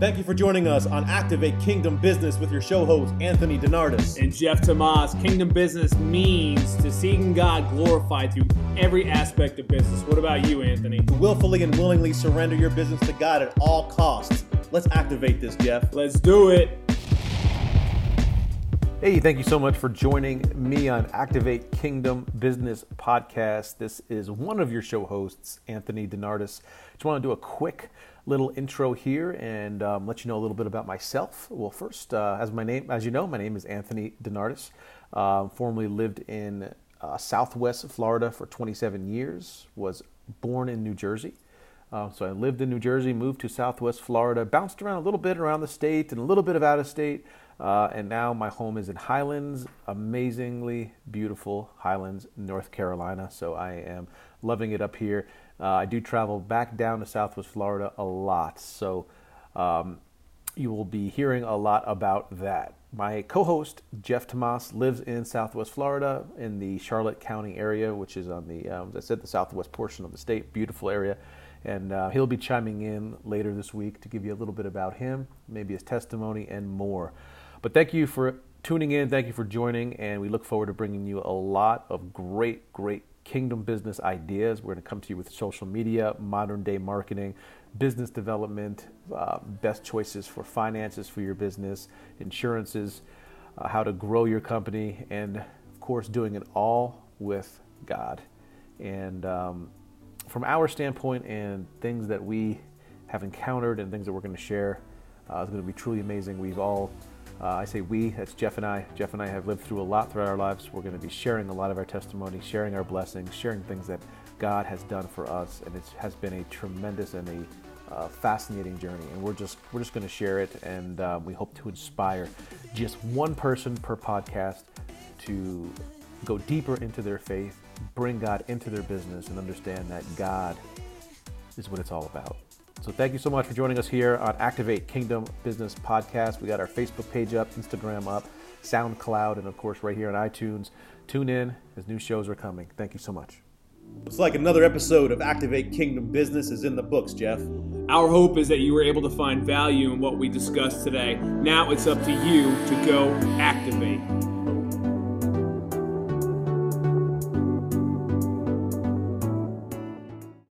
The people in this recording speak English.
Thank you for joining us on Activate Kingdom Business with your show host, Anthony Denardis. And Jeff Tomas. Kingdom business means to seeing God glorified through every aspect of business. What about you, Anthony? To willfully and willingly surrender your business to God at all costs. Let's activate this, Jeff. Let's do it. Hey, thank you so much for joining me on Activate Kingdom Business Podcast. This is one of your show hosts, Anthony Denardis. Just want to do a quick little intro here and um, let you know a little bit about myself. Well, first, uh, as my name, as you know, my name is Anthony Denardis. Uh, formerly lived in uh, Southwest Florida for 27 years. Was born in New Jersey. Uh, so I lived in New Jersey, moved to Southwest Florida, bounced around a little bit around the state and a little bit of out of state. Uh, and now my home is in Highlands, amazingly beautiful Highlands, North Carolina. So I am loving it up here. Uh, I do travel back down to Southwest Florida a lot, so um, you will be hearing a lot about that. My co host, Jeff Tomas, lives in Southwest Florida in the Charlotte County area, which is on the, um, as I said, the southwest portion of the state. Beautiful area. And uh, he'll be chiming in later this week to give you a little bit about him, maybe his testimony, and more. But thank you for tuning in. Thank you for joining. And we look forward to bringing you a lot of great, great kingdom business ideas. We're going to come to you with social media, modern day marketing, business development, uh, best choices for finances for your business, insurances, uh, how to grow your company, and of course, doing it all with God. And um, from our standpoint, and things that we have encountered and things that we're going to share, uh, it's going to be truly amazing. We've all uh, I say we, that's Jeff and I. Jeff and I have lived through a lot throughout our lives. We're going to be sharing a lot of our testimony, sharing our blessings, sharing things that God has done for us, and it has been a tremendous and a uh, fascinating journey. And we're just we're just going to share it, and uh, we hope to inspire just one person per podcast to go deeper into their faith, bring God into their business, and understand that God is what it's all about. So thank you so much for joining us here on Activate Kingdom Business Podcast. We got our Facebook page up, Instagram up, SoundCloud, and of course right here on iTunes. Tune in as new shows are coming. Thank you so much. It's like another episode of Activate Kingdom Business is in the books, Jeff. Our hope is that you were able to find value in what we discussed today. Now it's up to you to go activate.